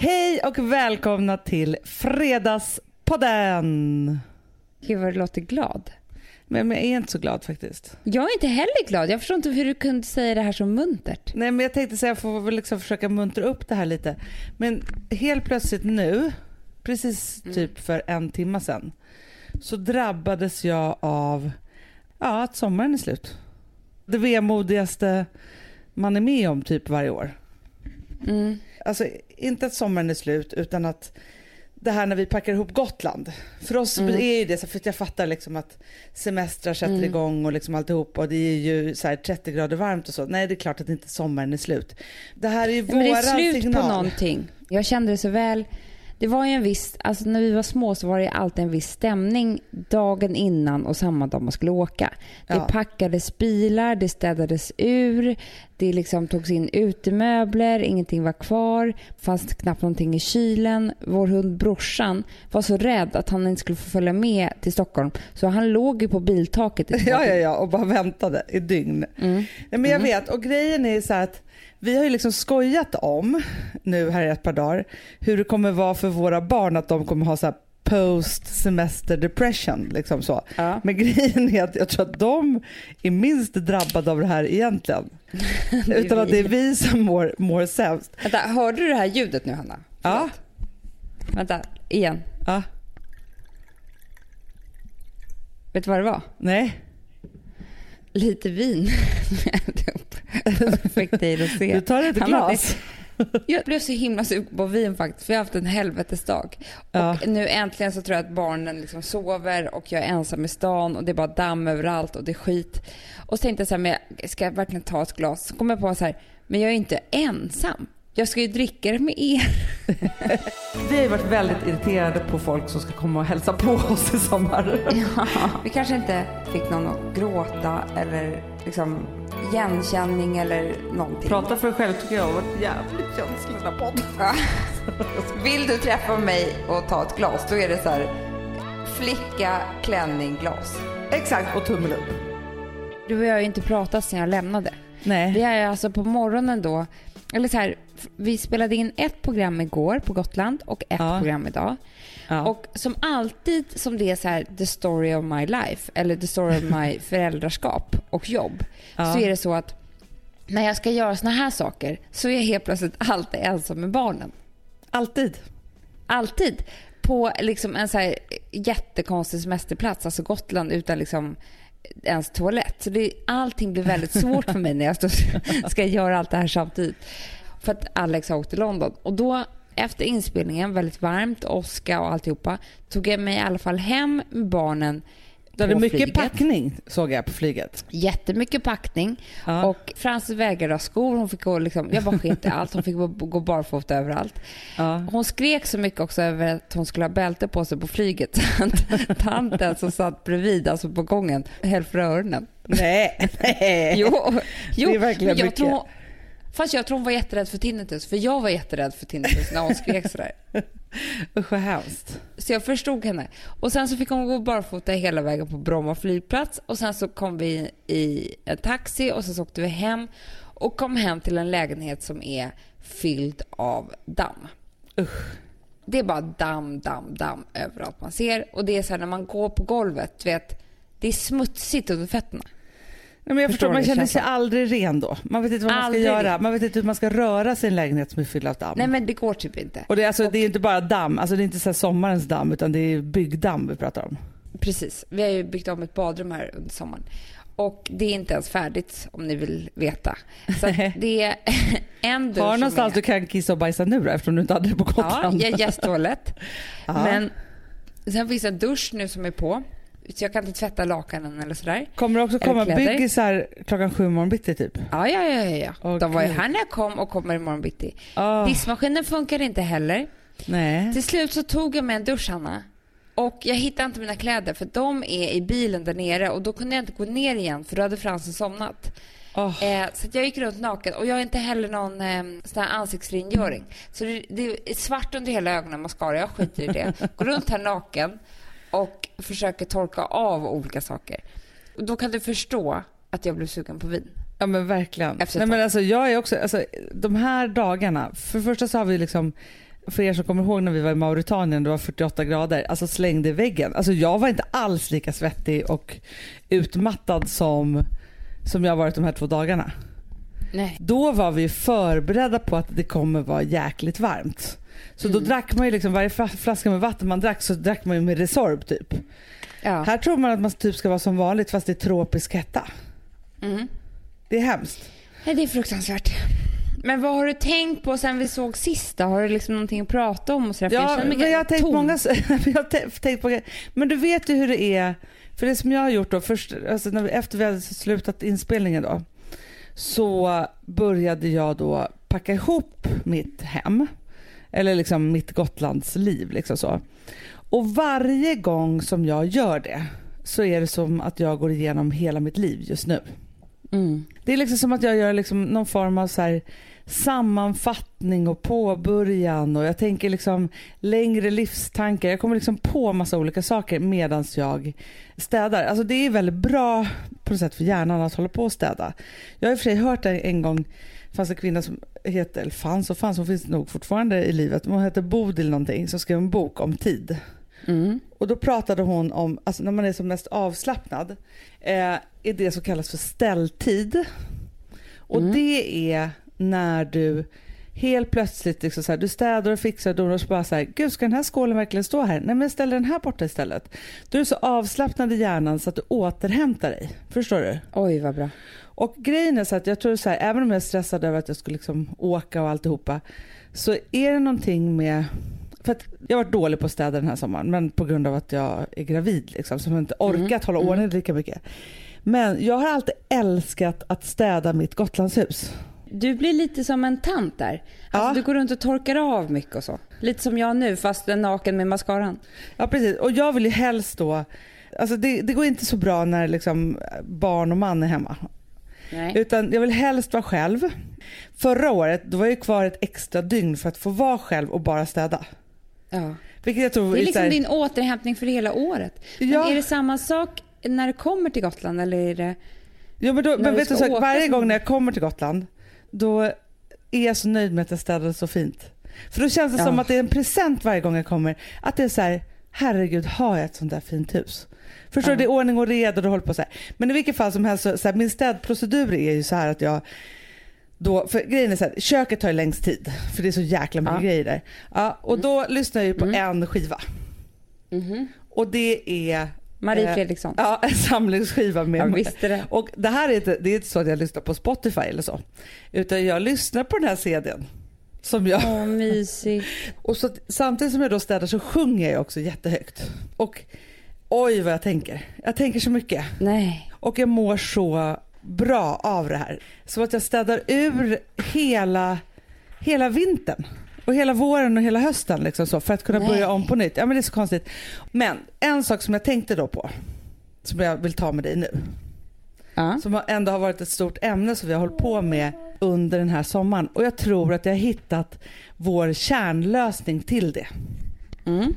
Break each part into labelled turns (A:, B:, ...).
A: Hej och välkomna till Fredagspodden.
B: Gud vad du låter glad.
A: Men jag är inte så glad faktiskt.
B: Jag är inte heller glad. Jag förstår inte hur du kunde säga det här så muntert.
A: Nej men jag tänkte säga jag får väl liksom försöka muntra upp det här lite. Men helt plötsligt nu, precis
B: Mm.
A: typ för en timme sedan, så drabbades jag av ja, att sommaren är slut. Det vemodigaste man är med om typ varje år.
B: Mm.
A: Alltså inte att sommaren är slut utan att det här när vi packar ihop Gotland. För oss
B: Mm.
A: är ju det så för jag fattar liksom att semestrar sätter
B: Mm.
A: igång och liksom alltihop och det är ju så här 30 grader varmt och så. Nej det är klart att inte sommaren är slut. Det här är ju
B: Men det är
A: våran
B: slut
A: signal.
B: på någonting. Jag kände det så väl. Det var ju en viss, alltså när vi var små så var det alltid en viss stämning dagen innan och samma dag man skulle åka. Det
A: Ja.
B: packades bilar, det städades ur, det liksom togs in utemöbler, ingenting var kvar, fanns knappt någonting i kylen. Vår hund brorsan var så rädd att han inte skulle få följa med till Stockholm så han låg ju på biltaket i
A: Ja, ja, ja, och bara väntade i dygn.
B: Mm.
A: Nej, men jag vet, och grejen är så att vi har ju liksom skojat om nu här i ett par dagar hur det kommer vara för våra barn att de kommer ha så post semester depression. Liksom så.
B: Ja.
A: Men grejen är att jag tror att de är minst drabbade av det här egentligen. Utan att det är vi som mår, mår sämst.
B: Vänta, hörde du det här ljudet nu Hanna?
A: Ja.
B: Vänta, igen.
A: ja.
B: Vet du vad det var?
A: Nej,
B: Lite vin fick dig att se.
A: du tar ett glas.
B: Jag blev så himla sugen på vin faktiskt, för jag har haft en helvetesdag.
A: Ja.
B: Och nu äntligen så tror jag att barnen liksom sover och jag är ensam i stan och det är bara damm överallt och det är skit. Och så tänkte jag så här, men jag ska jag verkligen ta ett glas? Så kom jag på så här, men jag är ju inte ensam. Jag ska ju dricka det med er.
A: Vi har ju varit väldigt irriterade på folk som ska komma och hälsa på oss i sommar.
B: Vi kanske inte fick någon att gråta eller liksom igenkänning eller någonting.
A: Prata för dig själv tycker jag har varit jävligt känslig den här podden.
B: Ja. Vill du träffa mig och ta ett glas, då är det så här flicka, klänning, glas.
A: Exakt, och tummel upp.
B: Du och jag har ju inte pratat sedan jag lämnade.
A: Nej.
B: Vi är alltså på morgonen då, eller så här, vi spelade in ett program igår på Gotland och ett
A: Ja.
B: program idag.
A: Ja.
B: Och som alltid som det är så här the story of my life eller the story of my föräldraskap och jobb
A: Ja.
B: så är det så att när jag ska göra såna här saker så är jag helt plötsligt alltid ensam med barnen.
A: Alltid.
B: Alltid. På liksom en så här jättekonstig semesterplats, alltså Gotland utan liksom ens toalett. Så det, allting blir väldigt svårt för mig när jag ska göra allt det här samtidigt. För att Alex har åkt till London. Och då efter inspelningen, väldigt varmt, åska och alltihopa, tog jag mig i alla fall hem med barnen
A: Du hade mycket
B: flyget.
A: packning såg jag på flyget.
B: Jättemycket packning.
A: Ja.
B: Och Frances vägrade ha skor. Hon fick gå liksom, jag bara sket i allt. Hon fick gå- barfota överallt.
A: Ja.
B: Hon skrek så mycket också över att hon skulle ha bälte på sig på flyget. Tanten som satt bredvid, alltså på gången, höll för öronen.
A: Nej, nej.
B: Jo, jo
A: Det är verkligen mycket.
B: tror Fast jag tror hon var jätterädd för tinnitus, för jag var jätterädd för tinnitus när hon skrek sådär.
A: Usch vad hemskt.
B: Så jag förstod henne. Och sen så fick hon gå barfota hela vägen på Bromma flygplats och sen så kom vi i en taxi och sen så åkte vi hem och kom hem till en lägenhet som är fylld av damm.
A: Usch.
B: Det är bara damm, damm, damm överallt man ser. Och det är så här när man går på golvet, vet, det är smutsigt under fötterna.
A: Nej, men jag
B: Förstår
A: förstår, man känner sig aldrig ren då. Man vet inte vad man
B: Aldrig
A: ska göra. Man vet inte hur man ska röra sin lägenhet som är fylld av damm.
B: Nej men det går typ inte.
A: Och det, är alltså, det är inte bara damm, alltså det är inte så sommarens damm utan det är byggdamm vi pratar om.
B: Precis. Vi har ju byggt om ett badrum här under sommaren. Och det är inte ens färdigt om ni vill veta. Så det är en dusch
A: Har du någonstans
B: är...
A: du kan kissa och bajsa nu då eftersom du inte hade det på
B: Ja,
A: Gotland?
B: jag gästtoalett.
A: Ja.
B: Men sen finns en dusch nu som är på. Så jag kan inte tvätta lakanen eller sådär.
A: Kommer det också komma byggisar klockan sju morgon bitti typ?
B: Ja, ja, ja. ja, ja.
A: Åh,
B: De var ju här när jag kom och kommer imorgon bitti.
A: Oh,
B: Diskmaskinen funkar inte heller.
A: nej.
B: Till slut så tog jag mig en dusch, Hanna. Och jag hittade inte mina kläder för de är i bilen där nere och då kunde jag inte gå ner igen för då hade Fransen somnat.
A: Åh.
B: Eh, så jag gick runt naken och jag har inte heller någon eh, sån här ansiktsrengöring. Så det, det är svart under hela ögonen, mascara, jag skiter i det. Går runt här naken och försöker torka av olika saker. Då kan du förstå att jag blev sugen på vin.
A: Ja men verkligen. Nej, men alltså, jag är också, alltså, de här dagarna, för det första så har vi liksom för er som kommer ihåg när vi var i Mauritanien, det var 48 grader, alltså slängde i väggen. Alltså jag var inte alls lika svettig och utmattad som, som jag varit de här två dagarna.
B: Nej.
A: Då var vi förberedda på att det kommer vara jäkligt varmt. Så då drack man ju liksom varje fla- flaska med vatten man drack så drack man ju med Resorb typ.
B: Ja.
A: Här tror man att man typ ska vara som vanligt fast det är tropisk hetta.
B: Mm.
A: Det är hemskt.
B: Nej, det är fruktansvärt. Men vad har du tänkt på sen vi såg sist då? Har du liksom någonting att prata om? Och sådär?
A: Ja,
B: mig
A: men jag har tänkt
B: tom.
A: många... jag har tänkt på, men du vet ju hur det är. För det som jag har gjort då, först, alltså när vi, efter vi hade slutat inspelningen då, så började jag då packa ihop mitt hem. Eller liksom mitt Gotlandsliv. Liksom så. Och varje gång som jag gör det så är det som att jag går igenom hela mitt liv just nu.
B: Mm.
A: Det är liksom som att jag gör liksom någon form av så här sammanfattning och påbörjan och jag tänker liksom längre livstankar. Jag kommer liksom på massa olika saker medan jag städar. Alltså det är väldigt bra på något sätt för hjärnan att hålla på och städa. Jag har i och för sig hört det en gång fanns en kvinna som heter, eller fanns och fanns, hon finns nog fortfarande i livet, hon hette Bodil någonting som skrev en bok om tid.
B: Mm.
A: Och då pratade hon om, alltså när man är som mest avslappnad, eh, är det som kallas för ställtid. Och
B: Mm.
A: det är när du helt plötsligt liksom så här, du städar och fixar och donar och så bara så här, gud ska den här skålen verkligen stå här? Nej men ställ den här borta istället. Då är du så avslappnad i hjärnan så att du återhämtar dig. Förstår du?
B: Oj, vad bra.
A: Och grejen är så att jag tror så här, även om jag är stressad över att jag ska liksom åka och alltihopa, så är det någonting med för att jag har varit dålig på att städa den här sommaren, men på grund av att jag är gravid liksom, så har jag inte orkat
B: Mm,
A: hålla
B: mm.
A: ordning lika mycket. Men jag har alltid älskat att städa mitt Gotlandshus.
B: Du blir lite som en tant där. Alltså,
A: Ja.
B: Du går runt och torkar av mycket och så. Lite som jag nu, fast en naken med mascaran.
A: Ja precis, och jag vill ju helst då, alltså det, det går inte så bra när liksom barn och man är hemma.
B: Nej.
A: Utan jag vill helst vara själv. Förra året då var jag kvar ett extra dygn för att få vara själv och bara städa.
B: Ja.
A: Vilket jag tror
B: Det är liksom
A: här-
B: din återhämtning för hela året.
A: Ja.
B: Men är det samma sak när du kommer till Gotland eller är det...
A: Ja, men då, men vet du, så,
B: åka
A: varje gång när jag kommer till Gotland då är jag så nöjd med att jag städade så fint. För då känns det
B: Ja.
A: som att det är en present varje gång jag kommer. Att det är så här, herregud har jag ett sånt där fint hus? Förstår du? Det är ordning och reda och du håller på så här. Men i vilket fall som helst, så, så här, min städprocedur är ju så här att jag då, för grejen är så här, köket tar ju längst tid för det är så jäkla mycket
B: Ja.
A: grejer där. Ja, och då lyssnar jag ju på
B: Mm.
A: en skiva
B: Mhm.
A: och det är
B: Marie
A: Eh,
B: Fredriksson.
A: ja, en samlingsskiva med
B: Jag visste det.
A: och det här är inte, det är inte så att jag lyssnar på Spotify eller så. Utan jag lyssnar på den här CDn. Som jag,
B: Åh, mysigt.
A: och så, samtidigt som jag då städar så sjunger jag också jättehögt. Och oj vad jag tänker. Jag tänker så mycket.
B: Nej.
A: Och jag mår så bra av det här. Så att jag städar ur hela, hela vintern. Och hela våren och hela hösten liksom så, för att kunna
B: Nej.
A: börja om på nytt. Ja men det är så konstigt. Men en sak som jag tänkte då på. Som jag vill ta med dig nu.
B: Ja.
A: Som ändå har varit ett stort ämne som vi har hållit på med under den här sommaren. Och jag tror att jag har hittat vår kärnlösning till det.
B: Mm.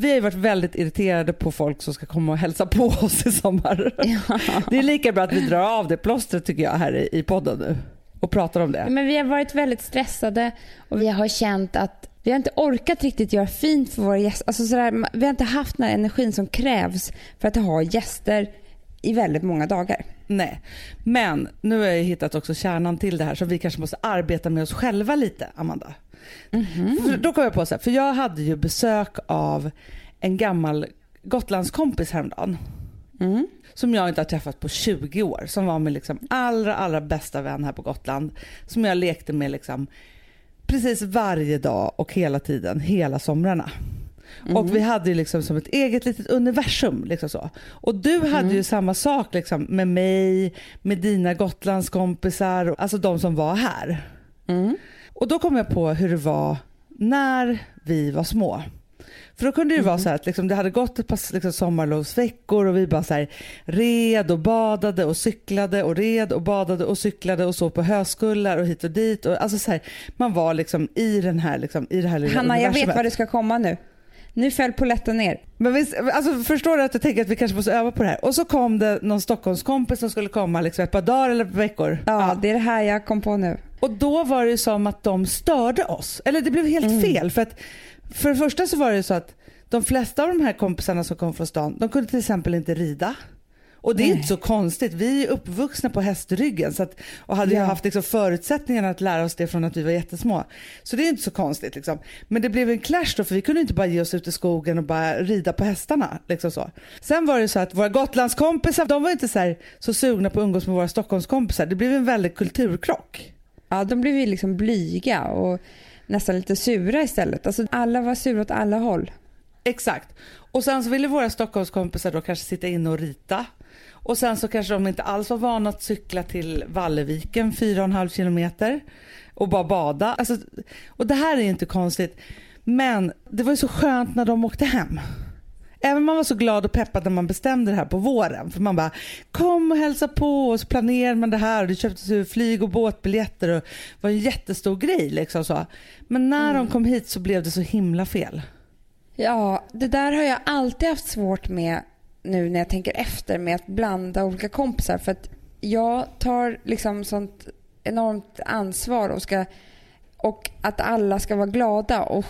A: Vi har varit väldigt irriterade på folk som ska komma och hälsa på oss i sommar.
B: Ja.
A: Det är lika bra att vi drar av det plåstret tycker jag här i, i podden nu. Och pratar om det.
B: Men vi har varit väldigt stressade och vi har känt att vi har inte orkat riktigt göra fint för våra gäster. Alltså sådär, vi har inte haft den här energin som krävs för att ha gäster i väldigt många dagar.
A: Nej. Men nu har jag hittat också kärnan till det här så vi kanske måste arbeta med oss själva lite, Amanda. För då kom jag på så här, för jag hade ju besök av en gammal Gotlandskompis häromdagen.
B: Mm.
A: som jag inte har träffat på 20 år. Som var min liksom allra, allra bästa vän här på Gotland. Som jag lekte med liksom precis varje dag och hela tiden, hela somrarna. Och vi hade ju liksom som ett eget litet universum. Liksom så. Och du hade ju samma sak liksom med mig, med dina Gotlandskompisar, alltså de som var här.
B: Mm.
A: Och då kom jag på hur det var när vi var små. För då kunde det ju vara så här att liksom det hade gått ett par liksom sommarlovsveckor och vi bara så här red och badade och cyklade och red och badade och cyklade och så på höskullar och hit och dit. Och, alltså så här, man var liksom i, den här, liksom, i det här lilla
B: Hanna, jag vet vad det ska komma nu. Nu föll polletten ner.
A: Men visst, alltså förstår du att jag tänker att vi kanske måste öva på det här? Och så kom det någon Stockholmskompis som skulle komma liksom ett par dagar eller veckor.
B: Ja, det är det här jag kom på nu.
A: Och då var det som att de störde oss. Eller det blev helt
B: Mm.
A: fel. För att för det första så var det så att de flesta av de här kompisarna som kom från stan, de kunde till exempel inte rida. Och det är
B: Nej.
A: inte så konstigt. Vi är uppvuxna på hästryggen så att, och hade ju
B: Ja.
A: haft liksom förutsättningarna att lära oss det från att vi var jättesmå. Så det är inte så konstigt. Liksom. Men det blev en clash då för vi kunde inte bara ge oss ut i skogen och bara rida på hästarna. Liksom så. Sen var det så att våra Gotlandskompisar de var inte så, här, så sugna på att umgås med våra Stockholmskompisar. Det blev en väldig kulturkrock.
B: Ja, de blev ju liksom blyga och nästan lite sura istället. Alltså alla var sura åt alla håll.
A: Exakt. Och sen så ville våra Stockholmskompisar då kanske sitta inne och rita. Och sen så kanske de inte alls var vana att cykla till Valleviken 4,5 kilometer och bara bada. Alltså, och det här är inte konstigt. Men det var ju så skönt när de åkte hem. Även om man var så glad och peppad när man bestämde det här på våren. För man bara kom och hälsa på och så planerade man det här och det köptes ju flyg och båtbiljetter och det var en jättestor grej liksom så. Men när de kom hit så blev det så himla fel.
B: Ja, det där har jag alltid haft svårt med nu när jag tänker efter med att blanda olika kompisar. För att jag tar liksom sånt enormt ansvar och ska och att alla ska vara glada och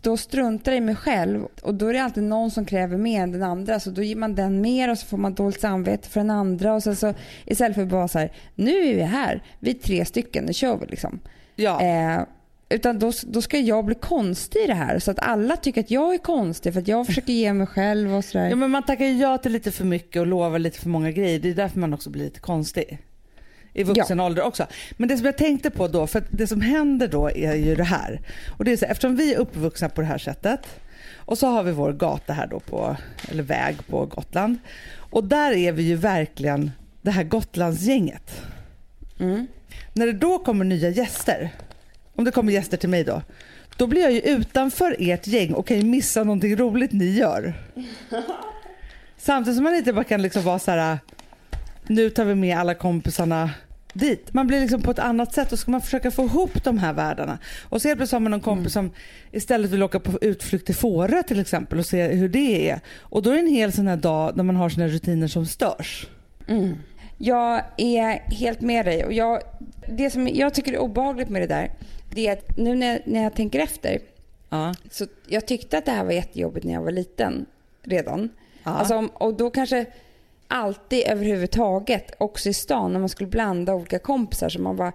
B: då struntar i mig själv och då är det alltid någon som kräver mer än den andra så då ger man den mer och så får man dåligt samvete för den andra och sen så istället för att bara så här nu är vi här, vi är tre stycken, nu kör vi liksom.
A: Ja.
B: Eh, utan då, då ska jag bli konstig i det här så att alla tycker att jag är konstig för att jag försöker ge mig själv och sådär.
A: Ja, men man tackar ja till lite för mycket och lovar lite för många grejer. Det är därför man också blir lite konstig. I vuxen ålder också. Men det som jag tänkte på då, för det som händer då är ju det här. Och det är så, eftersom vi är uppvuxna på det här sättet och så har vi vår gata här då på, eller väg på Gotland. Och där är vi ju verkligen det här Gotlandsgänget.
B: Mm.
A: När det då kommer nya gäster, om det kommer gäster till mig då, då blir jag ju utanför ert gäng och kan ju missa någonting roligt ni gör. Samtidigt som man inte bara kan liksom vara så här, nu tar vi med alla kompisarna dit. Man blir liksom på ett annat sätt och ska man försöka få ihop de här världarna. Och så helt plötsligt har man någon kompis som istället vill åka på utflykt till Fårö till exempel och se hur det är. Och då är det en hel sån här dag när man har sina rutiner som störs.
B: Mm. Jag är helt med dig. Och jag, det som jag tycker är obehagligt med det där, det är att nu när jag, när jag tänker efter,
A: Ja.
B: så jag tyckte att det här var jättejobbigt när jag var liten redan.
A: Ja.
B: Alltså, och då kanske alltid överhuvudtaget, också i stan, när man skulle blanda olika kompisar. Så man var,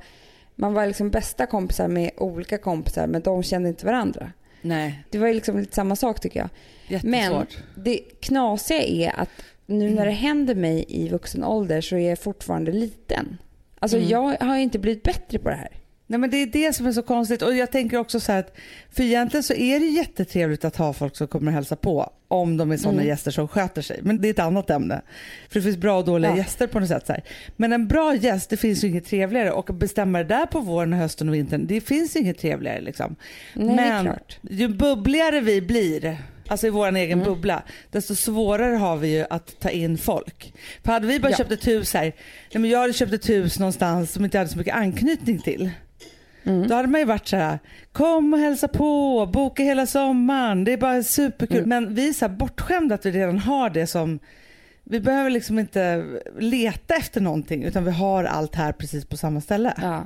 B: man var liksom bästa kompisar med olika kompisar, men de kände inte varandra.
A: Nej,
B: Det var ju liksom lite samma sak tycker jag. Men
A: jättesvårt.
B: det knasiga är att nu när det händer mig i vuxen ålder så är jag fortfarande liten. Alltså
A: Mm.
B: jag har inte blivit bättre på det här.
A: Nej men det är det som är så konstigt och jag tänker också så här att för egentligen så är det jättetrevligt att ha folk som kommer och hälsa på om de är sådana
B: Mm.
A: gäster som sköter sig. Men det är ett annat ämne. För det finns bra och dåliga
B: Ja.
A: gäster på något sätt. Så här. Men en bra gäst, det finns ju inget trevligare och att bestämma det där på våren, hösten och vintern, det finns inget trevligare liksom.
B: Nej,
A: Men
B: klart.
A: ju bubbligare vi blir, alltså i vår egen
B: Mm.
A: bubbla, desto svårare har vi ju att ta in folk. För hade vi bara
B: Ja.
A: köpt ett hus här, nej men jag hade köpt ett hus någonstans som inte hade så mycket anknytning till.
B: Mm.
A: Då hade man ju varit så här, kom och hälsa på, boka hela sommaren, det är bara superkul.
B: Mm.
A: Men vi är så här bortskämda att vi redan har det som, vi behöver liksom inte leta efter någonting utan vi har allt här precis på samma ställe.
B: Ja.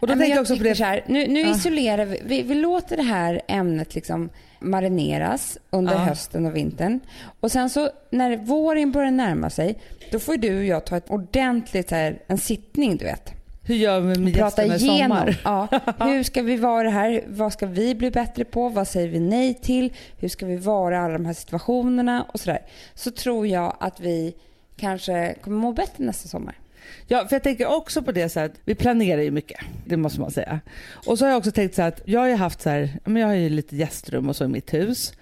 A: Och då tänker jag också på det,
B: Så här, nu nu
A: Ja.
B: isolerar vi, vi, vi låter det här ämnet liksom marineras under
A: Ja.
B: hösten och vintern. Och sen så när våren börjar närma sig, då får du och jag ta ett ordentligt här, en sittning du vet.
A: Hur gör vi med
B: prata
A: gästerna i sommar?
B: Ja, hur ska vi vara här? Vad ska vi bli bättre på? Vad säger vi nej till? Hur ska vi vara i alla de här situationerna? Och sådär. Så tror jag att vi kanske kommer må bättre nästa sommar.
A: Ja, för jag tänker också på det så att vi planerar ju mycket. Det måste man säga. Och så har jag också tänkt så att jag har ju haft så här, men jag har ju lite gästrum och så i mitt hus.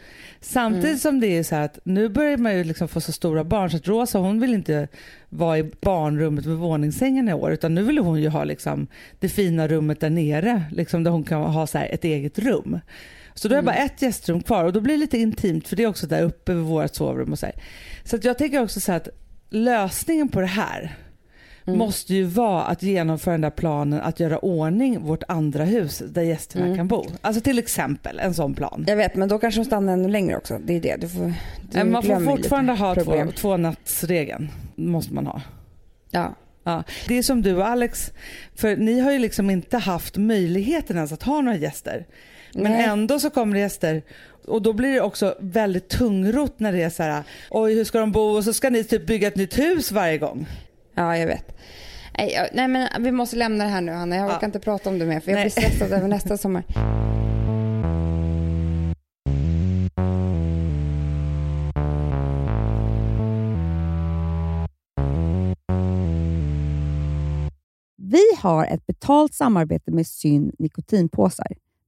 A: Samtidigt
B: Mm.
A: som det är så här att nu börjar man ju liksom få så stora barn så att Rosa hon vill inte vara i barnrummet med våningssängen i år utan nu vill hon ju ha liksom det fina rummet där nere liksom där hon kan ha så ett eget rum. Så då är det bara ett gästrum kvar och då blir det lite intimt för det är också där uppe vid vårt sovrum och så här. Så att jag tänker också så att lösningen på det här
B: Mm.
A: måste ju vara att genomföra den där planen att göra ordning vårt andra hus där gästerna
B: Mm.
A: kan bo. Alltså till exempel en sån plan.
B: Jag vet, men då kanske de stannar ännu längre också. Det är det. Du får, du
A: Men man får fortfarande ha två,
B: problem.
A: två nattsregeln. måste man ha.
B: Ja.
A: Ja. Det är som du och Alex, för ni har ju liksom inte haft möjligheten ens att ha några gäster. Men
C: Nej.
A: ändå så kommer det gäster och då blir det också väldigt tungrot när det är så här, oj hur ska de bo och så ska ni typ bygga ett nytt hus varje gång.
C: Ja, jag vet. Nej, jag- nej, men vi måste lämna det här nu, Hanna. Jag orkar
A: Ja.
C: inte prata om det mer, för jag
A: Nej.
C: blir stressad över nästa sommar.
B: Vi har ett betalt samarbete med Syn nikotinpåsar.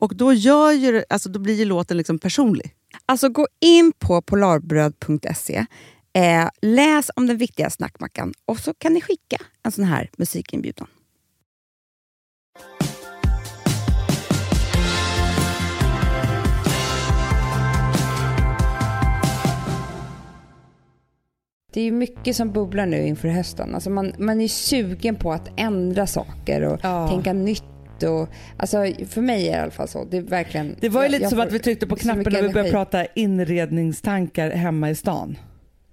D: Och då, gör ju, alltså, då blir ju låten liksom personlig.
B: Alltså gå in på polarbröd.se
E: Eh, läs om den viktiga snackmackan och så kan ni skicka en sån här musikinbjudan.
B: Det är mycket som bubblar nu inför hösten. Alltså man, man är sugen på att ändra saker och
A: Ja.
B: tänka nytt. Och, alltså för mig är det i alla fall så. Det, är verkligen,
A: Det var ju
B: jag-
A: lite
B: jag
A: som att vi tryckte på knappen när vi började prata inredningstankar hemma i stan.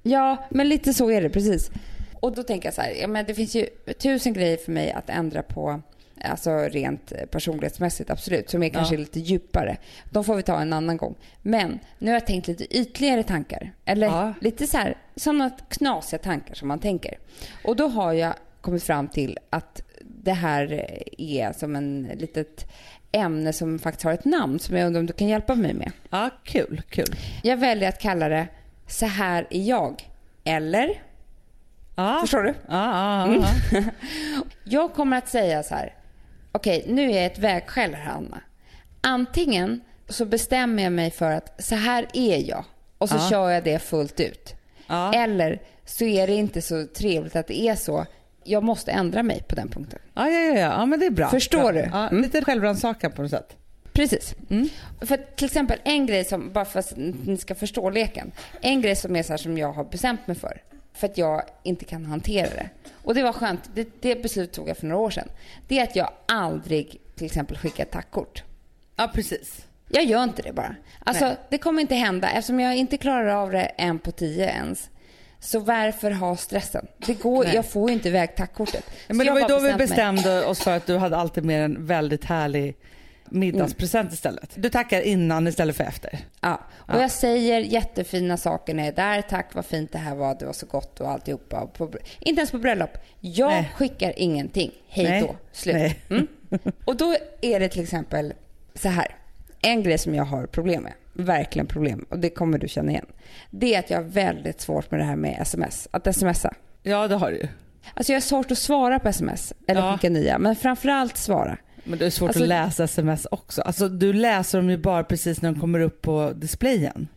B: Ja, men lite så är det precis. Och då tänker jag så här, ja, men det finns ju tusen grejer för mig att ändra på, alltså rent personlighetsmässigt, absolut, som är kanske
A: Ja.
B: lite djupare. De får vi ta en annan gång. Men nu har jag tänkt lite ytligare tankar. Eller
A: Ja.
B: lite så här, sådana knasiga tankar som man tänker. Och då har jag kommit fram till att det här är som en litet ämne som faktiskt har ett namn som jag undrar om du kan hjälpa mig med.
A: Ja, kul, kul.
B: Jag väljer att kalla det Så här är jag. Eller?
A: Ja.
B: Förstår du?
A: Ja, ja, ja.
B: Jag kommer att säga så här. Okej, nu är jag ett vägskäl här, Anna. Antingen så bestämmer jag mig för att så här är jag och så
A: Ja.
B: kör jag det fullt ut. Eller så är det inte så trevligt att det är så. Jag måste ändra mig på den punkten.
A: Ja, ja, ja, ja. men det är bra.
B: Förstår du?
A: Ja,
B: Mm.
A: Lite självrannsakan på något sätt.
B: Precis.
A: Mm.
B: För till exempel en grej som, bara för att ni ska förstå leken. En grej som är så här som jag har bestämt mig för. För att jag inte kan hantera det. Och det var skönt. Det, det beslutet tog jag för några år sedan. Det är att jag aldrig till exempel skickar tackkort.
A: Ja, precis.
B: Jag gör inte det bara. Alltså
A: Nej.
B: det kommer inte hända. Eftersom jag inte klarar av det en på tio ens. Så varför ha stressen? Det går,
A: Nej.
B: jag får ju inte iväg tackkortet.
A: Men det var ju då vi
B: bestämt mig.
A: bestämde oss för att du hade alltid med en väldigt härlig middagspresent istället. Du tackar innan istället för efter.
B: Ja, och
A: Ja.
B: jag säger jättefina saker när jag är där. Tack vad fint det här var, det var så gott och alltihopa. Och På, inte ens på bröllop. Jag
A: Nej.
B: skickar ingenting. Hej då, slut. Mm. Och då är det till exempel så här. En grej som jag har problem med, verkligen problem, och det kommer du känna igen. Det är att jag har väldigt svårt med det här med sms, att smsa.
A: Ja, det har du ju.
B: Alltså jag har svårt att svara på sms, eller
A: Ja.
B: skicka nya, men framförallt svara.
A: Men det är svårt
B: Alltså-
A: att läsa sms också. Alltså, du läser dem ju bara precis när de kommer upp på displayen.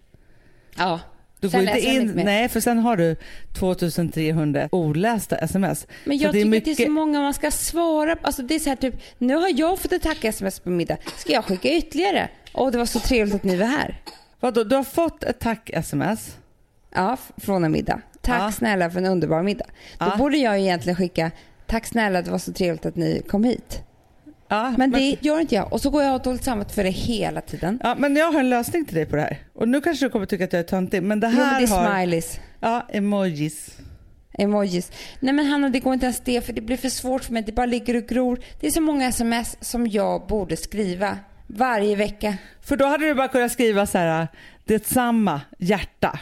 B: Ja.
A: Du
B: Sen
A: går inte
B: jag
A: in, nej för sen har du 2300 olästa sms.
B: Men
A: Så
B: jag
A: det är
B: tycker att det är
A: mycket-
B: så många man ska svara på. Alltså det är så här typ, nu har jag fått ett tack-sms på middag. Ska jag skicka ytterligare? Åh, det var så trevligt att ni var här.
A: Vadå, du har fått ett tack-sms?
B: Ja, från en middag. Tack
A: Ja.
B: snälla för en underbar middag. Då
A: Ja.
B: borde jag egentligen skicka, tack snälla det var så trevligt att ni kom hit.
A: Ja,
B: Men det gör inte jag. Och så går jag och har dåligt samvete för det hela tiden.
A: Ja, men jag har en lösning till dig på det här. Och nu kanske du kommer tycka att jag är töntig, men det
B: Jo,
A: här
B: men det är
A: har...
B: smileys.
A: Ja, emojis.
B: Emojis. Nej men Hanna, det går inte ens det för det blir för svårt för mig. Det bara ligger och gror. Det är så många sms som jag borde skriva varje vecka.
A: För då hade du bara kunnat skriva så här, detsamma, hjärta.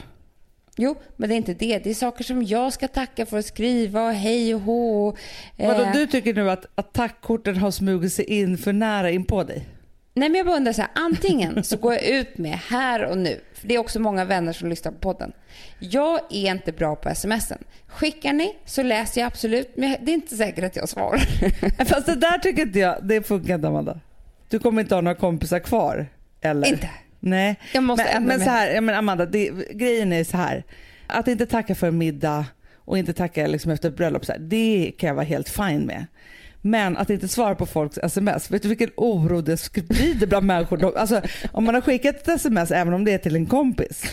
B: Jo, men det är inte det. Det är saker som jag ska tacka för att skriva och hej och hå. och,
A: Vadå,
B: eh,
A: du tycker nu att, att tackkorten har smugit sig in för nära in på dig?
B: Nej, men jag bara undrar så här. Antingen så går jag ut med här och nu. För det är också många vänner som lyssnar på podden. Jag är inte bra på smsen. Skickar ni så läser jag absolut. Men det är inte säkert att jag svarar.
A: Fast det där tycker inte jag, det funkar inte Amanda. Du kommer inte ha några kompisar kvar. Eller?
B: Inte.
A: Nej.
B: Jag måste
A: men, men så här, men Amanda, det, grejen är så här. Att inte tacka för en middag och inte tacka liksom efter ett bröllop, så här, det kan jag vara helt fine med. Men att inte svara på folks sms, vet du vilken oro det sprider bland människor? Alltså, om man har skickat ett sms, även om det är till en kompis,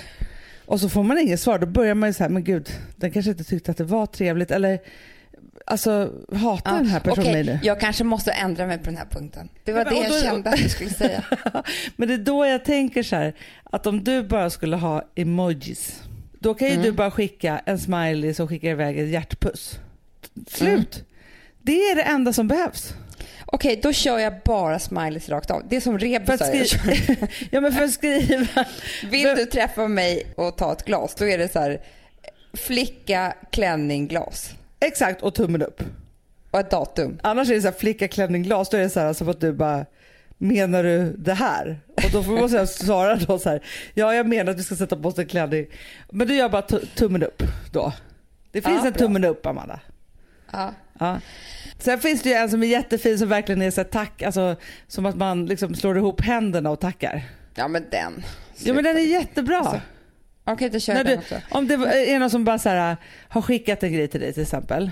A: och så får man inget svar, då börjar man ju så här, men gud, den kanske inte tyckte att det var trevligt. Eller alltså, hatar den här personen
B: Okej,
A: mig nu?
B: jag kanske måste ändra mig på den här punkten. Det var
A: Ja,
B: det jag
A: då-
B: kände att du skulle säga.
A: Men det är då jag tänker så här, att om du bara skulle ha emojis, då kan ju
B: Mm.
A: du bara skicka en smiley som skickar iväg ett hjärtpuss. Slut.
B: Mm.
A: Det är det enda som behövs.
B: Okej, då kör jag bara smileys rakt av. Det är som rebusar jag kör.
A: ja, men för att skriva.
B: Vill du träffa mig och ta ett glas, då är det så här flicka, klänning, glas.
A: Exakt, och tummen upp.
B: Och ett datum.
A: Annars är det så här flicka, klänning, glas. Då är det så här som att du bara, menar du det här? Och då får man så här svara då så här, ja jag menar att du ska sätta på sig en klänning. Men du gör bara tu- tummen upp då. Det finns
B: Ja,
A: en
B: bra.
A: tummen upp Amanda.
B: Ja.
A: Ja. Sen finns det ju en som är jättefin som verkligen är så här tack, alltså som att man liksom slår ihop händerna och tackar.
B: ja, men den.
A: Ja men den är jättebra.
B: Alltså, Då kör
A: När
B: jag
A: du,
B: den också.
A: om det är någon som bara så här, har skickat en grej till dig till exempel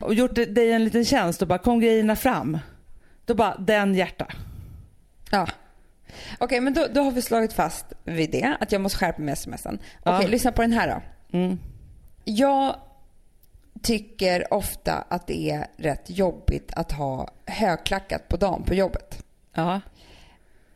A: och gjort dig en liten tjänst och bara kom grejerna fram. Då bara den hjärta.
B: Ja. Okej, men då, då har vi slagit fast vid det, att jag måste skärpa mig smsen. Okej,
A: Ja.
B: lyssna på den här då.
A: Mm.
B: Jag tycker ofta att det är rätt jobbigt att ha högklackat på dagen på jobbet.
A: Ja.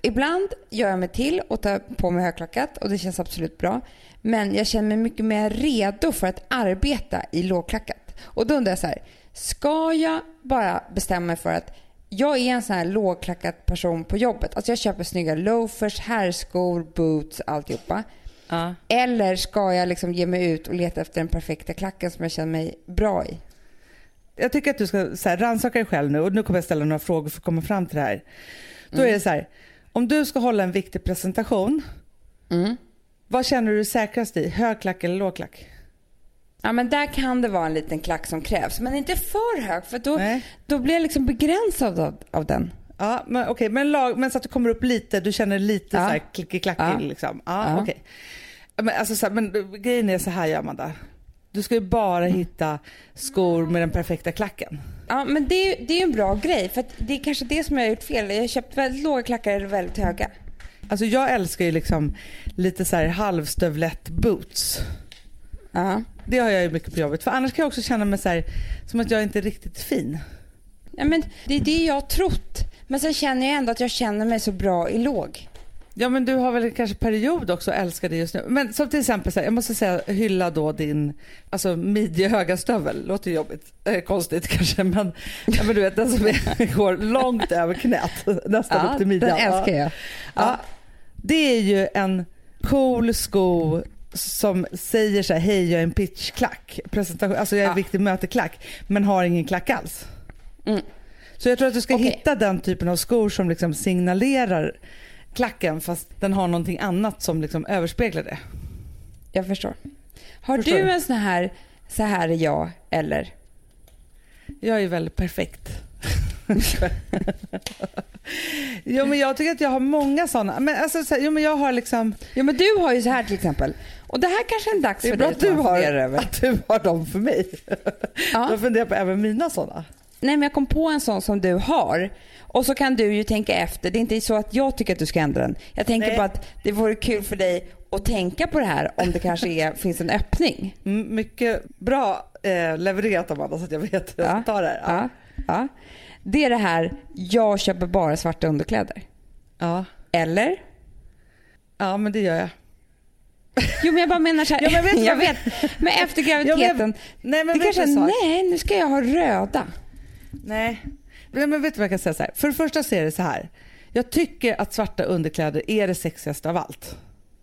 B: Ibland gör jag mig till och tar på mig högklackat och det känns absolut bra. Men jag känner mig mycket mer redo för att arbeta i lågklackat. Och då undrar jag så här, ska jag bara bestämma mig för att jag är en sån här lågklackat person på jobbet. Alltså jag köper snygga loafers, herrskor, boots, alltihopa.
A: Ja.
B: Eller ska jag liksom ge mig ut och leta efter den perfekta klacken som jag känner mig bra i?
A: Jag tycker att du ska så här, rannsaka dig själv nu och nu kommer jag ställa några frågor för att komma fram till det här. Då
B: Mm.
A: är det så här, om du ska hålla en viktig presentation,
B: Mm.
A: vad känner du dig säkrast i? Högklack eller lågklack?
B: Ja men där kan det vara en liten klack som krävs. Men inte för hög för då,
A: Nej.
B: då blir jag liksom begränsad av, av den.
A: Ja, men okej, men, lag, men så att du kommer upp lite, du känner lite
B: Ja.
A: så här klicki-klackig
B: Ja.
A: liksom. Ja,
B: Ja.
A: okej. Men, alltså, så här, men grejen är så här Amanda. Du ska ju bara
B: Mm.
A: hitta skor med den perfekta klacken.
B: Ja, men det, är- det är en bra grej. För det är kanske det som jag har gjort fel. Jag har köpt väldigt låga klackar eller väldigt höga.
A: Alltså jag älskar ju liksom lite så här halvstövlett boots.
B: Ja.
A: Det har jag ju mycket på jobbet. För annars kan jag också känna mig så här, som att jag inte är riktigt fin.
B: ja, men det är det jag har trott. Men sen känner jag ändå att jag känner mig så bra i låg.
A: Ja men du har väl kanske period också att älska det just nu. Men som till exempel, så här, jag måste säga hylla då din alltså, midjehöga stövel. Låter jobbigt, eh, konstigt kanske men, ja, men du vet den som är, går långt över knät, nästan upp till midjan.
B: den älskar
A: Ja.
B: jag.
A: Ja. Det är ju en cool sko som säger så här, hej jag är en pitchklack. Presentation, alltså jag är en
B: Ja.
A: viktig möteklack men har ingen klack alls.
B: Mm.
A: Så jag tror att du ska
B: Okej.
A: hitta den typen av skor som liksom signalerar klacken fast den har någonting annat som liksom överspeglar det.
B: Jag förstår. Har
A: Förstår
B: du en sån här, så här är jag eller?
A: Jag är väldigt perfekt. jo men jag tycker att jag har många sådana. Men alltså, så jo, men jag har liksom,
B: Ja men du har ju så här till exempel. Och det här kanske är en dags för dig
A: att du, har,
B: över.
A: att du har dem för mig.
B: Ja.
A: Då funderar jag på även mina sådana.
B: Nej men jag kom på en sån som du har. Och så kan du ju tänka efter. Det är inte så att jag tycker att du ska ändra den. Jag tänker
A: Nej.
B: på att det vore kul för dig att tänka på det här om det kanske är, finns en öppning.
A: Mycket bra eh, levererat Amanda så att jag vet hur jag ska ta det här.
B: Ja. Ja. Det är det här, jag köper bara svarta underkläder.
A: Ja.
B: Eller?
A: ja, men det gör jag.
B: Jo men jag bara menar så här.
A: Ja, men vet
B: jag
A: vad-
B: vet. Men efter
A: Ja, men-
B: graviditeten.
A: Nej men
B: det kanske,
A: sak?
B: nej nu ska jag ha röda.
A: Nej. Men vet du vad jag kan säga så här? För det första så är det så här. Jag tycker att svarta underkläder är det sexigaste av allt.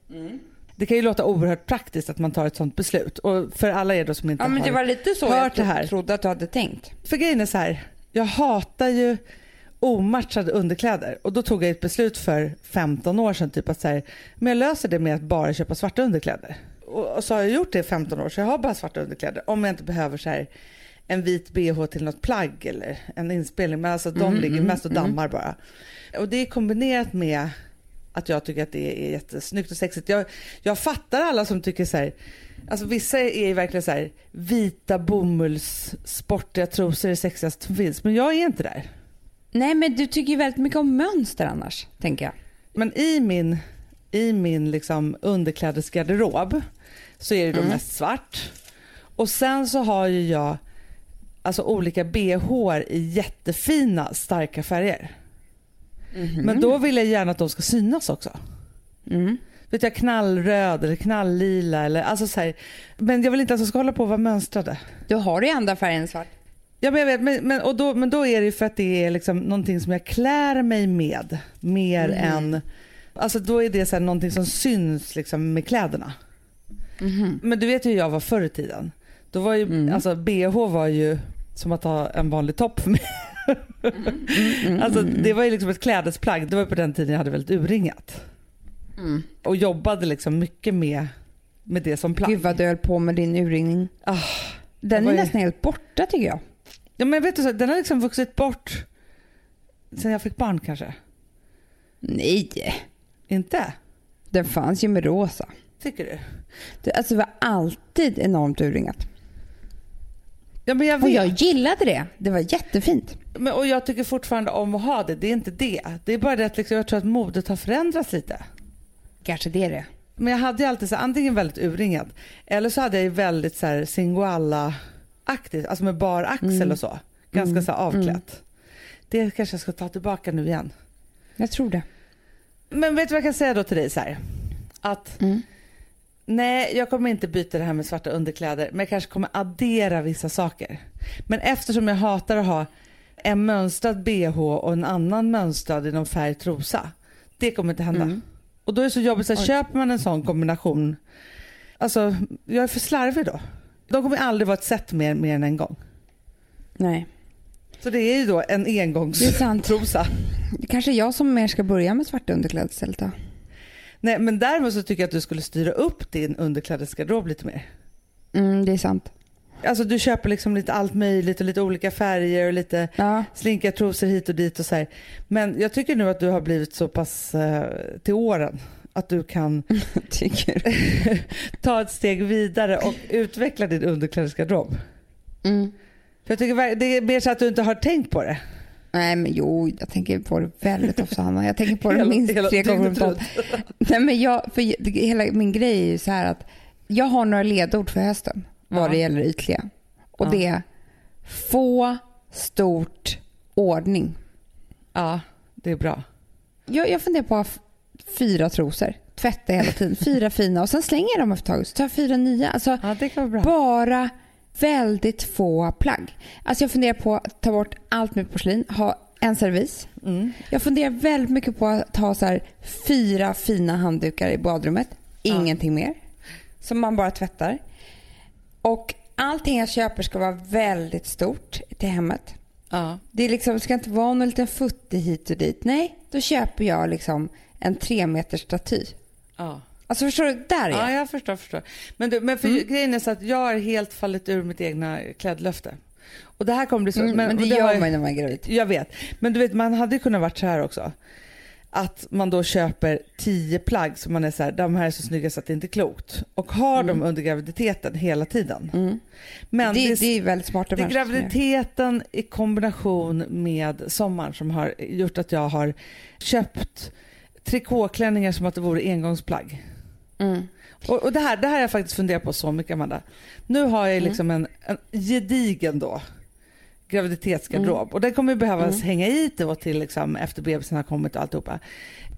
B: Mm.
A: Det kan ju låta oerhört praktiskt att man tar ett sånt beslut. Och för alla er då som inte
B: Ja men
A: har...
B: det var lite så jag
A: det här.
B: tro, trodde att du hade tänkt.
A: För grejen är så här. Jag hatar ju omatchade underkläder. Och då tog jag ett beslut för 15 år sedan. Typ att så här, men jag löser det med att bara köpa svarta underkläder. Och, och så har jag gjort det i 15 år så jag har bara svarta underkläder. Om jag inte behöver så här, en vit bh till något plagg eller en inspelning. Men alltså de
B: Mm,
A: ligger
B: mm,
A: mest och dammar bara. Och det är kombinerat med att jag tycker att det är jättesnyggt och sexigt. Jag, jag fattar alla som tycker så här, alltså vissa är verkligen så här vita bomulls sportiga trosor är det sexigaste som finns. Men jag är inte där.
B: Nej men du tycker ju väldigt mycket om mönster annars, tänker jag.
A: Men i min, i min liksom underklädesgarderob så är det då
B: Mm.
A: mest svart. Och sen så har ju jag alltså olika bh i jättefina starka färger. Men då vill jag gärna att de ska synas också.
B: Mm.
A: Vet jag, knallröd eller knalllila eller alltså så här. Men jag vill inte att de ska hålla på att vara mönstrade.
B: Du har ju andra färger än svart.
A: Ja, men, jag vet, men, men, och då, men då är det för att det är liksom någonting som jag klär mig med mer
B: Mm.
A: än... Alltså då är det så här någonting som syns liksom med kläderna.
B: Mhm.
A: Men du vet ju hur jag var förr i tiden. Då var ju,
B: Mm.
A: alltså bh var ju som att ha en vanlig topp för mig.
B: Mm,
A: alltså det var ju liksom ett klädesplagg. Det var på den tiden jag hade väldigt urringat.
B: Mm.
A: Och jobbade liksom mycket med, med det som plagg.
B: Gud vad du höll på med din urringning.
A: Ah,
B: Den är
A: ju-
B: nästan helt borta tycker jag.
A: ja, men vet du, så, den har liksom vuxit bort sen jag fick barn kanske.
B: Nej,
A: Inte?
B: den fanns ju med rosa.
A: Tycker du?
B: Det, alltså det var alltid enormt urringat.
A: Ja, men jag
B: Och
A: vet.
B: jag gillade det. Det var jättefint.
A: Men, och jag tycker fortfarande om att ha det. Det är inte det. Det är bara det att liksom, jag tror att modet har förändrats lite.
B: Kanske det är det.
A: Men jag hade ju alltid så här, antingen väldigt urringat eller så hade jag ju väldigt så här singoalla-aktigt, alltså med bar axel
B: Mm.
A: och så. Ganska
B: Mm.
A: så här avklätt. Det kanske jag ska ta tillbaka nu igen.
B: Jag tror det.
A: Men vet du vad jag kan säga då till dig så här? Att
B: Mm.
A: Nej, jag kommer inte byta det här med svarta underkläder, men jag kanske kommer addera vissa saker. Men eftersom jag hatar att ha en mönstrad bh och en annan mönstrad i någon färg trosa, det kommer inte hända.
B: Mm.
A: Och då är det så jobbigt, så här, köper man en sån kombination, alltså jag är för slarvig då. De kommer aldrig vara ett set mer, mer än en gång.
B: Nej.
A: Så det är ju då en
B: Det är
A: engångstrosa.
B: sant. Det kanske är jag som mer ska börja med svarta underkläder istället då.
A: Nej, men däremot så tycker jag att du skulle styra upp din underklädesgarderob lite mer.
B: Mm, det är sant.
A: Alltså du köper liksom lite allt möjligt och lite olika färger och lite
B: Ja.
A: slinka trosor hit och dit och så här. Men jag tycker nu att du har blivit så pass eh, till åren att du kan ta ett steg vidare och utveckla din underklädesgarderob.
B: mm.
A: För jag tycker det är mer så att du inte har tänkt på det.
B: Nej men jo, jag tänker på det väldigt ofta Hanna. Jag tänker på det
A: Hela-
B: minst
A: hela
B: tre gånger om dagen. Nej men jag, för det- hela min grej är ju så här att jag har några ledord för hösten vad
A: Ja.
B: det gäller ytliga. Och
A: Ja.
B: det är få, stort, ordning.
A: Ja, det är bra.
B: Jag, jag funderar på att ha fyra trosor, tvätta hela tiden, fyra fina och sen slänger jag dem efter ett tag så tar jag fyra nya. Alltså
A: Ja, det kan vara bra.
B: bara väldigt få plagg. Alltså jag funderar på att ta bort allt med porslin, ha en servis.
A: Mm.
B: Jag funderar väldigt mycket på att ha så här fyra fina handdukar i badrummet. Ingenting mer. Som man bara tvättar. Och allting jag köper ska vara väldigt stort till hemmet.
A: Ja.
B: Det, är liksom, det ska inte vara någon liten futte hit och dit. Nej, då köper jag liksom en tre meters staty.
A: Ja.
B: Alltså förstår du? Där är
A: ja,
B: jag.
A: jag förstår. förstår. Men, du, men för
B: Mm.
A: grejen är så att jag har helt fallit ur mitt egna klädlöfte. Och det här kommer bli så.
B: Mm, men,
A: och
B: det
A: har
B: gör
A: jag-
B: man när man är gravid.
A: Jag vet. Men du vet, man hade ju kunnat varit så här också. Att man då köper tio plagg som man är så här, de här är så snygga så att det inte är klokt. Och har dem under graviditeten hela tiden.
B: Mm.
A: Men
B: det,
A: det,
B: det är väldigt smarta
A: det är graviditeten i kombination med sommaren som har gjort att jag har köpt trikåklänningar som att det vore engångsplagg.
B: Mm.
A: Och, och det, här, det här har jag faktiskt funderat på så mycket Amanda. Nu har jag ju
B: Mm.
A: liksom en, en gedigen då graviditetsgarderob och den kommer ju behöva
B: Mm.
A: hänga i då till liksom efter bebisen har kommit och alltihopa.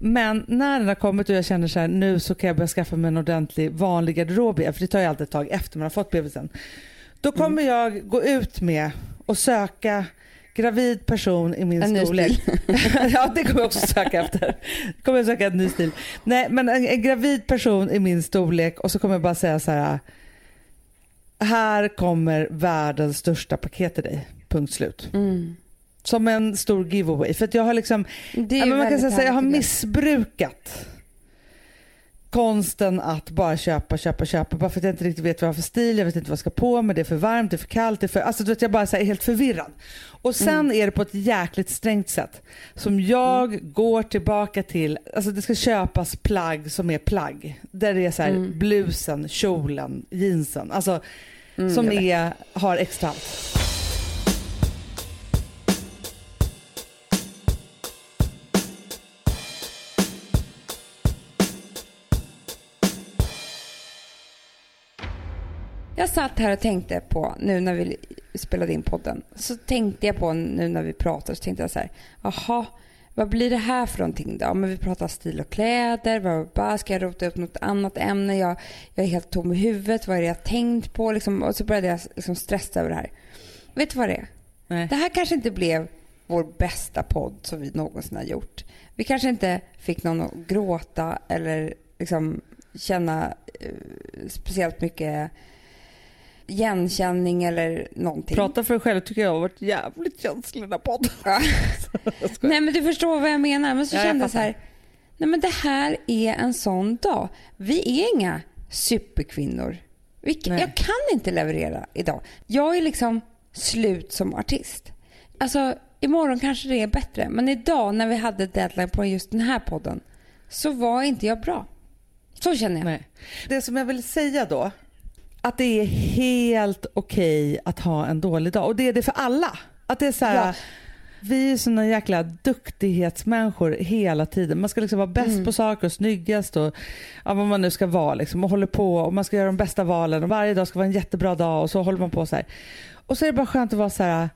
A: Men när den har kommit och jag känner så här nu så kan jag börja skaffa mig en ordentlig vanlig garderob igen för det tar ju alltid ett tag efter man har fått bebisen. Då
B: Mm.
A: kommer jag gå ut med och söka gravid person i min
B: En ny
A: storlek. ja det kommer jag också söka efter. kommer jag söka en ny stil. Nej men en, en gravid person i min storlek och så kommer jag bara säga så här. Här kommer världens största paket till dig. Punkt slut.
B: Mm.
A: Som en stor giveaway. För jag har liksom, man kan säga jag har missbrukat konsten att bara köpa, köpa, köpa. Bara för att jag inte riktigt vet vad jag har för stil, jag vet inte vad jag ska på mig, det är för varmt, det är för kallt, det är för... Alltså du vet, jag bara är helt förvirrad. Och sen
B: Mm.
A: är det på ett jäkligt strängt sätt som jag går tillbaka till, alltså det ska köpas plagg som är plagg. Där det är så här
B: Mm.
A: blusen, kjolen, jeansen. Alltså
B: Mm,
A: som är, har extra allt.
B: Jag satt här och tänkte på, nu när vi spelade in podden, så tänkte jag på nu när vi pratar, så tänkte jag så här, jaha, vad blir det här för någonting då? Men vi pratar stil och kläder, vad, vad ska jag rota upp något annat ämne? Jag, jag är helt tom i huvudet, vad är det jag tänkt på? Liksom, och så började jag liksom stressa över det här. Vet du vad det är?
A: Nej.
B: Det här kanske inte blev vår bästa podd som vi någonsin har gjort. Vi kanske inte fick någon att gråta eller liksom känna eh, speciellt mycket igenkänning eller någonting.
A: Prata för dig själv tycker jag har varit jävligt känslig den podden.
B: Ja. Nej men du förstår vad jag menar. Men så
A: Ja,
B: kände jag så här. Nej men det här är en sån dag. Vi är inga superkvinnor. Vi, jag kan inte leverera idag. Jag är liksom slut som artist. Alltså imorgon kanske det är bättre. Men idag när vi hade deadline på just den här podden så var inte jag bra. Så känner jag.
A: Nej. Det som jag vill säga då, att det är helt okej att ha en dålig dag och det är det för alla. Att det är så här,
B: Ja.
A: Vi är såna jäkla duktighetsmänniskor hela tiden. Man ska liksom vara bäst
B: Mm.
A: på saker och snyggast och ja, vad man nu ska vara liksom, och håller på och man ska göra de bästa valen och varje dag ska vara en jättebra dag och så håller man på så här. Och så är det bara skönt att vara så här.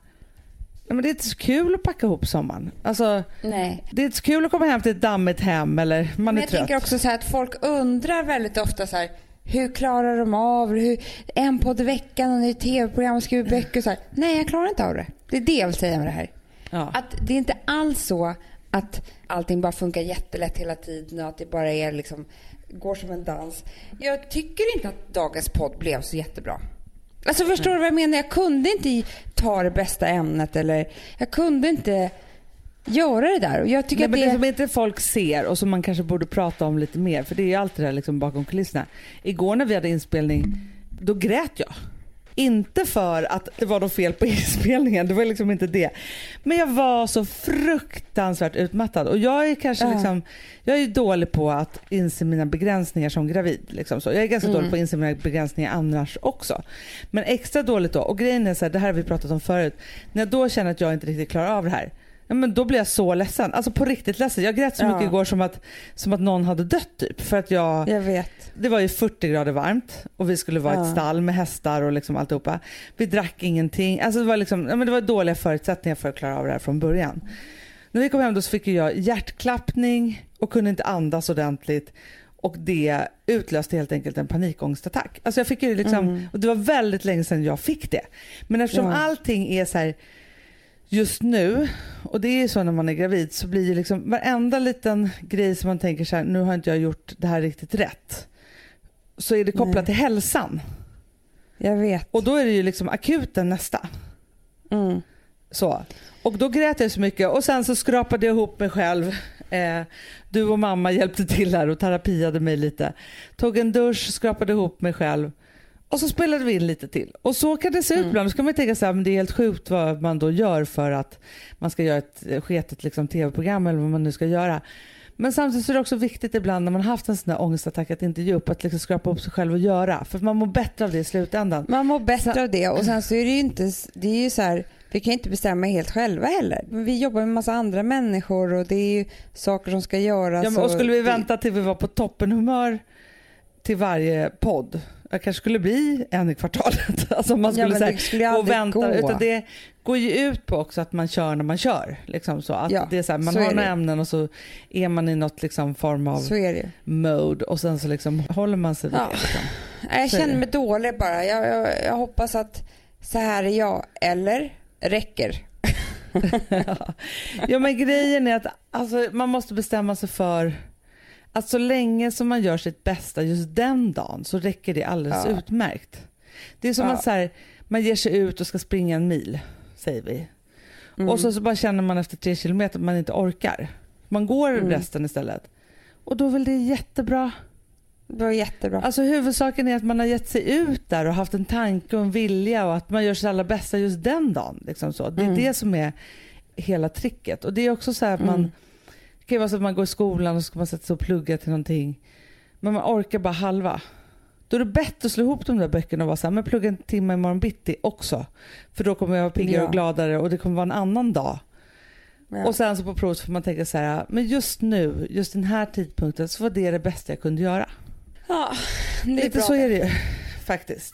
A: Men det är inte så kul att packa ihop sommaren. Alltså,
B: Nej.
A: det är inte så kul att komma hem till ett dammigt hem eller man
B: Men
A: är
B: jag
A: trött.
B: tänker också så här att folk undrar väldigt ofta så här, hur klarar de av? Hur, en podd i veckan och ett tv-program och skriver böcker så här. Nej, jag klarar inte av det. Det är det jag vill säga med det här.
A: Ja.
B: Att det är inte alls så att allting bara funkar jättelätt hela tiden och att det bara är liksom, går som en dans. Jag tycker inte att dagens podd blev så jättebra. Alltså förstår du vad jag menar? Jag kunde inte ta det bästa ämnet eller jag kunde inte göra det där. Och jag tycker
A: Nej,
B: att
A: men
B: det...
A: det som inte folk ser och som man kanske borde prata om lite mer, för det är ju alltid det här liksom bakom kulisserna. Igår när vi hade inspelning, då grät jag. Inte för att det var något fel på inspelningen, det var liksom inte det. Men jag var så fruktansvärt utmattad och jag är kanske
B: Ja.
A: liksom, jag är ju dålig på att inse mina begränsningar som gravid. Liksom så. Jag är ganska
B: Mm.
A: dålig på att inse mina begränsningar annars också. Men extra dåligt då, och grejen är så här, det här har vi pratat om förut, när jag då känner att jag inte riktigt klarar av det här, Ja, men då blir jag så ledsen. Alltså på riktigt ledsen. Jag grät så
B: Ja.
A: mycket igår som att, som att någon hade dött typ. För att jag,
B: Jag vet.
A: det var ju 40 grader varmt och vi skulle vara i
B: Ja.
A: ett stall med hästar och liksom alltihopa. Vi drack ingenting. Alltså det, var liksom, ja, men det var dåliga förutsättningar för att klara av det här från början. När vi kom hem då så fick jag hjärtklappning och kunde inte andas ordentligt. Och det utlöste helt enkelt en panikångestattack. Alltså jag fick ju liksom,
B: Mm.
A: och det var väldigt länge sedan jag fick det. Men eftersom
B: Ja.
A: allting är så här just nu, och det är ju så när man är gravid, så blir ju liksom varenda liten grej som man tänker så här, nu har inte jag gjort det här riktigt rätt. Så är det kopplat
B: Nej.
A: till hälsan.
B: Jag vet.
A: Och då är det ju liksom akuten nästa.
B: Mm.
A: Så. Och då grät jag så mycket och sen så skrapade jag ihop mig själv. Eh, du och mamma hjälpte till här och terapiade mig lite. Tog en dusch, skrapade ihop mig själv och så spelade vi in lite till. Och så kan det se ut
B: Mm.
A: ibland. Då ska man tänka så här, men det är helt sjukt vad man då gör för att man ska göra ett eh, sketet liksom, tv-program eller vad man nu ska göra. Men samtidigt så är det också viktigt ibland när man haft en sån här ångestattack att inte ge upp, att liksom skrapa upp sig själv och göra. För man mår bättre av det i slutändan.
B: Man mår bättre
A: Så-
B: av det och sen så är det ju inte, det är ju så här, vi kan ju inte bestämma helt själva heller. Vi jobbar med massa andra människor och det är ju saker som ska göras.
A: Ja, men, och skulle vi vänta till vi var på toppenhumör till varje podd, jag kanske skulle bli en i kvartalet. Alltså man
B: Ja,
A: skulle säga,
B: det skulle
A: gå och vänta.
B: gå.
A: Utan det går ju ut på också att man kör när man kör. Liksom så. Att
B: Ja,
A: det är så här, man
B: så
A: har några ämnen och så är man i något liksom form av mode och sen så liksom håller man sig vid
B: Ja.
A: det. Liksom.
B: Jag känner mig dålig bara. Jag, jag, jag hoppas att så här är jag. Eller räcker.
A: ja men grejen är att alltså, man måste bestämma sig för att så länge som man gör sitt bästa just den dagen så räcker det alldeles
B: Ja.
A: utmärkt. Det är som
B: Ja.
A: att så här, man ger sig ut och ska springa en mil, säger vi.
B: Mm.
A: Och så, så bara känner man efter tre kilometer att man inte orkar. Man går
B: Mm.
A: resten istället. Och då är väl det jättebra.
B: Det var jättebra.
A: Alltså huvudsaken är att man har gett sig ut där och haft en tanke och en vilja och att man gör sitt allra bästa just den dagen. Liksom så. Det är
B: Mm.
A: det som är hela tricket. Och det är också så här att man,
B: Mm.
A: Det kan ju vara så att man går i skolan och så ska man sätta sig och plugga till någonting. Men man orkar bara halva. Då är det bättre att slå ihop de där böckerna och vara så här, men plugga en timme imorgon bitti också. För då kommer jag vara piggare
B: Ja.
A: och gladare och det kommer vara en annan dag.
B: Ja.
A: Och sen så på provet får man tänka så här, men just nu, just den här tidpunkten så var det det bästa jag kunde göra.
B: ja, det är
A: Lite
B: bra.
A: så är det ju faktiskt.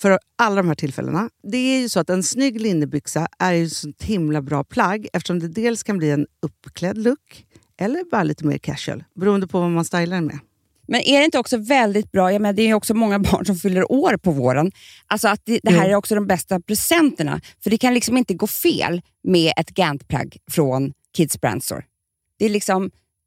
D: för alla de här tillfällena. Det är ju så att en snygg linnebyxa är ju sånt himla bra plagg eftersom det dels kan bli en uppklädd look eller bara lite mer casual, beroende på vad man stylar den med.
B: Men är det inte också väldigt bra, jag menar, det är ju också många barn som fyller år på våren, alltså att det, det här är också de bästa presenterna. För det kan liksom inte gå fel med ett Gant-plagg från Kids Brand Store. Det är liksom,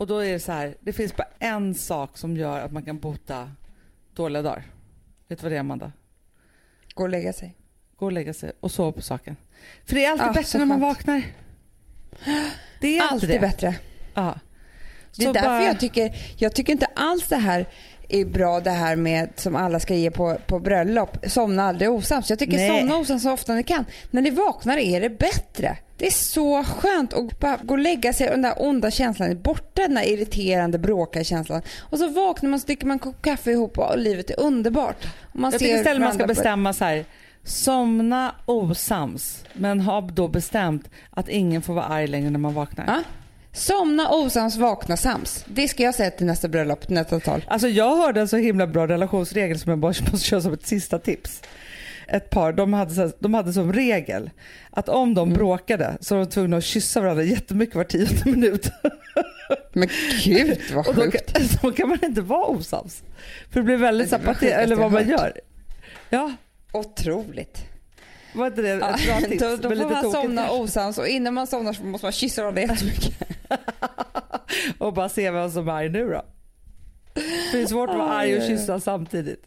A: Och då är det så här, det finns bara en sak som gör att man kan bota dåliga dagar. Vet du vad det är Amanda?
B: Gå och lägga sig.
A: Gå och lägga sig och sova på saken. För det är alltid
B: Ah,
A: bättre när man vaknar. Det är alltid,
B: Alltid
A: det.
B: bättre.
A: Ja.
B: Det är
A: Så
B: därför
A: bara-
B: jag tycker, jag tycker inte alls det här är bra det här med som alla ska ge på, på bröllop. Somna aldrig osams. Jag tycker
A: Nej.
B: somna osams så ofta ni kan. När ni vaknar är det bättre. Det är så skönt att bara gå och lägga sig och den där onda känslan är borta. Den där irriterande, bråkiga känslan. Och så vaknar man så dricker man en kopp kaffe ihop och livet är underbart. Och man
A: Jag tycker istället man ska bestämma så här. Somna osams, men ha då bestämt att ingen får vara arg längre när man vaknar.
B: Ja. Somna osams, vakna sams. Det ska jag säga till nästa bröllop, nästa tal.
A: Alltså jag hörde en så himla bra relationsregel som jag bara måste köra som ett sista tips. Ett par, de hade, så, de hade som regel att om de bråkade så var de tvungna att kyssa varandra jättemycket var tionde minut.
B: Men gud vad
A: Och då
B: sjukt.
A: kan, då kan man inte vara osams. För det blir väldigt
B: Det var
A: sapati,
B: sjukaste
A: eller vad man gör. Ja,
B: Otroligt.
A: Var inte det ett
B: Ja,
A: bra tips?
B: då, då får man
A: tokigt
B: somna osams och innan man somnar så måste man kyssa varandra jättemycket.
A: Och bara se vem som är arg nu då. För det är svårt att vara arg och kyssa samtidigt.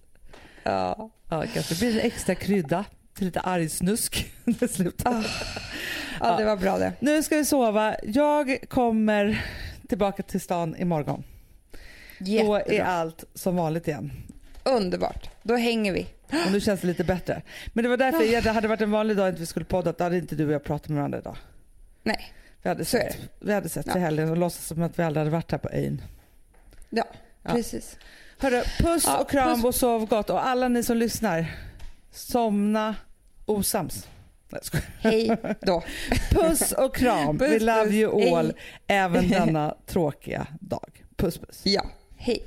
B: Ja.
A: Ja, kanske blir det extra krydda till lite argsnusk i slutet.
B: Ah. ja, det var bra det.
A: Nu ska vi sova. Jag kommer tillbaka till stan imorgon. Då är
B: Jättebra.
A: allt som vanligt igen.
B: Underbart. Då hänger vi.
A: Och nu känns det lite bättre. Men det var därför jag, det hade varit en vanlig dag inte vi skulle podda, då hade inte du och jag pratat med varandra idag.
B: Nej.
A: Vi hade
B: Så är
A: sett, vi hade sett
B: Ja.
A: för helgen och låtsas som att vi aldrig hade varit här på ön.
B: Ja,
A: Ja.
B: precis.
A: Hörru, puss
B: Ja,
A: och kram
B: puss.
A: och sov gott. Och alla ni som lyssnar, somna osams.
B: Hej då.
A: Puss och kram.
B: Puss,
A: We love you all.
B: Hej.
A: Även denna tråkiga dag. Puss puss.
B: Ja, hej.